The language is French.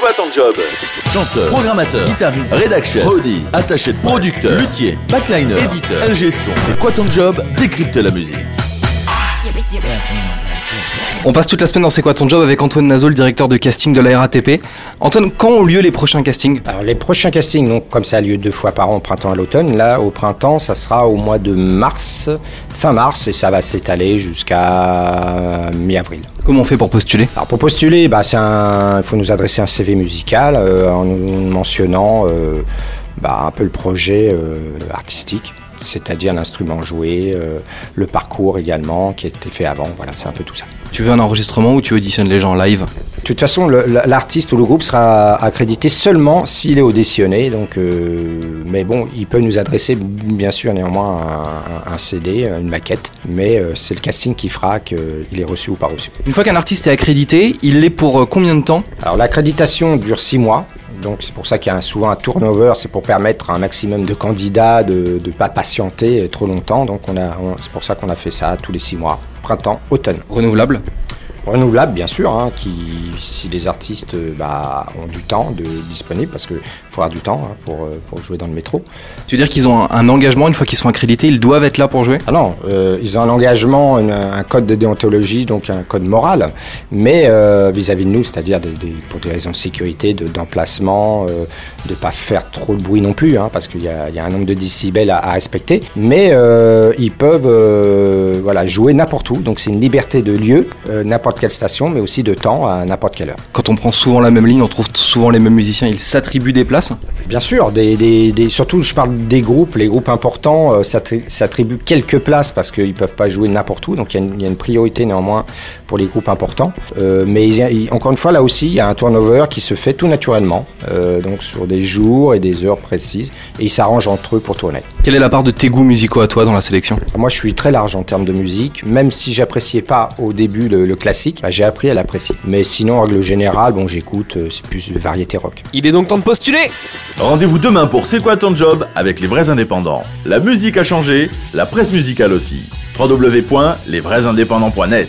quoi ton job Chanteur, programmateur, guitariste, rédaction, prodi, attaché de producteur, luthier, backliner, éditeur, LG son. C'est quoi ton job Décrypte la musique. On passe toute la semaine dans C'est quoi ton job avec Antoine Nazo, le directeur de casting de la RATP. Antoine, quand ont lieu les prochains castings? Alors les prochains castings, donc comme ça a lieu deux fois par an, au printemps et à l'automne, là au printemps ça sera au mois de mars, fin mars, et ça va s'étaler jusqu'à mi-avril. Comment on fait pour postuler? Alors pour postuler, bah, un- il faut nous adresser un CV musical euh, en nous mentionnant euh, bah, un peu le projet euh, artistique, c'est-à-dire l'instrument joué, euh, le parcours également qui a été fait avant, voilà, c'est un peu tout ça. Tu veux un enregistrement ou tu auditionnes les gens en live? De toute façon, l'artiste ou le groupe sera accrédité seulement s'il est auditionné. Donc, euh, mais bon, il peut nous adresser bien sûr néanmoins un, un- un CD, une maquette. Mais euh, c'est le casting qui fera qu'il est reçu ou pas reçu. Une fois qu'un artiste est accrédité, il l'est pour combien de temps? Alors l'accréditation dure six mois. Donc c'est pour ça qu'il y a souvent un turnover, c'est pour permettre à un maximum de candidats de ne pas patienter trop longtemps. Donc c'est pour ça qu'on a fait ça tous les six mois, printemps, automne. Renouvelable? Renouvelable bien sûr, hein, qui, si les artistes euh, bah, ont du temps de, disponible, parce qu'il faut avoir du temps hein, pour, euh, pour jouer dans le métro. Tu veux dire qu'ils ont un, engagement, une fois qu'ils sont accrédités, ils doivent être là pour jouer? Ah non, euh, ils ont un engagement, une- un code de déontologie, donc un code moral, mais euh, vis-à-vis de nous, c'est-à-dire pour des raisons de sécurité, de- d'emplacement, euh, de pas faire trop de bruit non plus, hein, parce qu'il y, a il y a un nombre de décibels à, à respecter, mais ils peuvent voilà, jouer n'importe où, donc c'est une liberté de lieu, n'importe quelle station, mais aussi de temps à n'importe quelle heure. Quand on prend souvent la même ligne, on trouve souvent les mêmes musiciens, ils s'attribuent des places Bien sûr, des, des- des- surtout je parle des groupes, les groupes importants euh, s'attri- s'attribuent quelques places parce qu'ils ne peuvent pas jouer n'importe où, donc il y, a une- il y a une priorité néanmoins pour les groupes importants. Euh, mais y a- encore une fois, là aussi, il y a un turnover qui se fait tout naturellement, euh, donc sur des jours et des heures précises, et ils s'arrangent entre eux pour tourner. Quelle est la part de tes goûts musicaux à toi dans la sélection? Moi, je suis très large en termes de musique, même si j'appréciais pas au début le, le classique, bah, j'ai appris à l'apprécier. Mais sinon, en règle générale, bon, j'écoute, euh, c'est plus variété rock. Il est donc temps de postuler Rendez-vous demain pour C'est quoi ton job avec les vrais indépendants. La musique a changé, la presse musicale aussi. www.lesvraisindépendants.net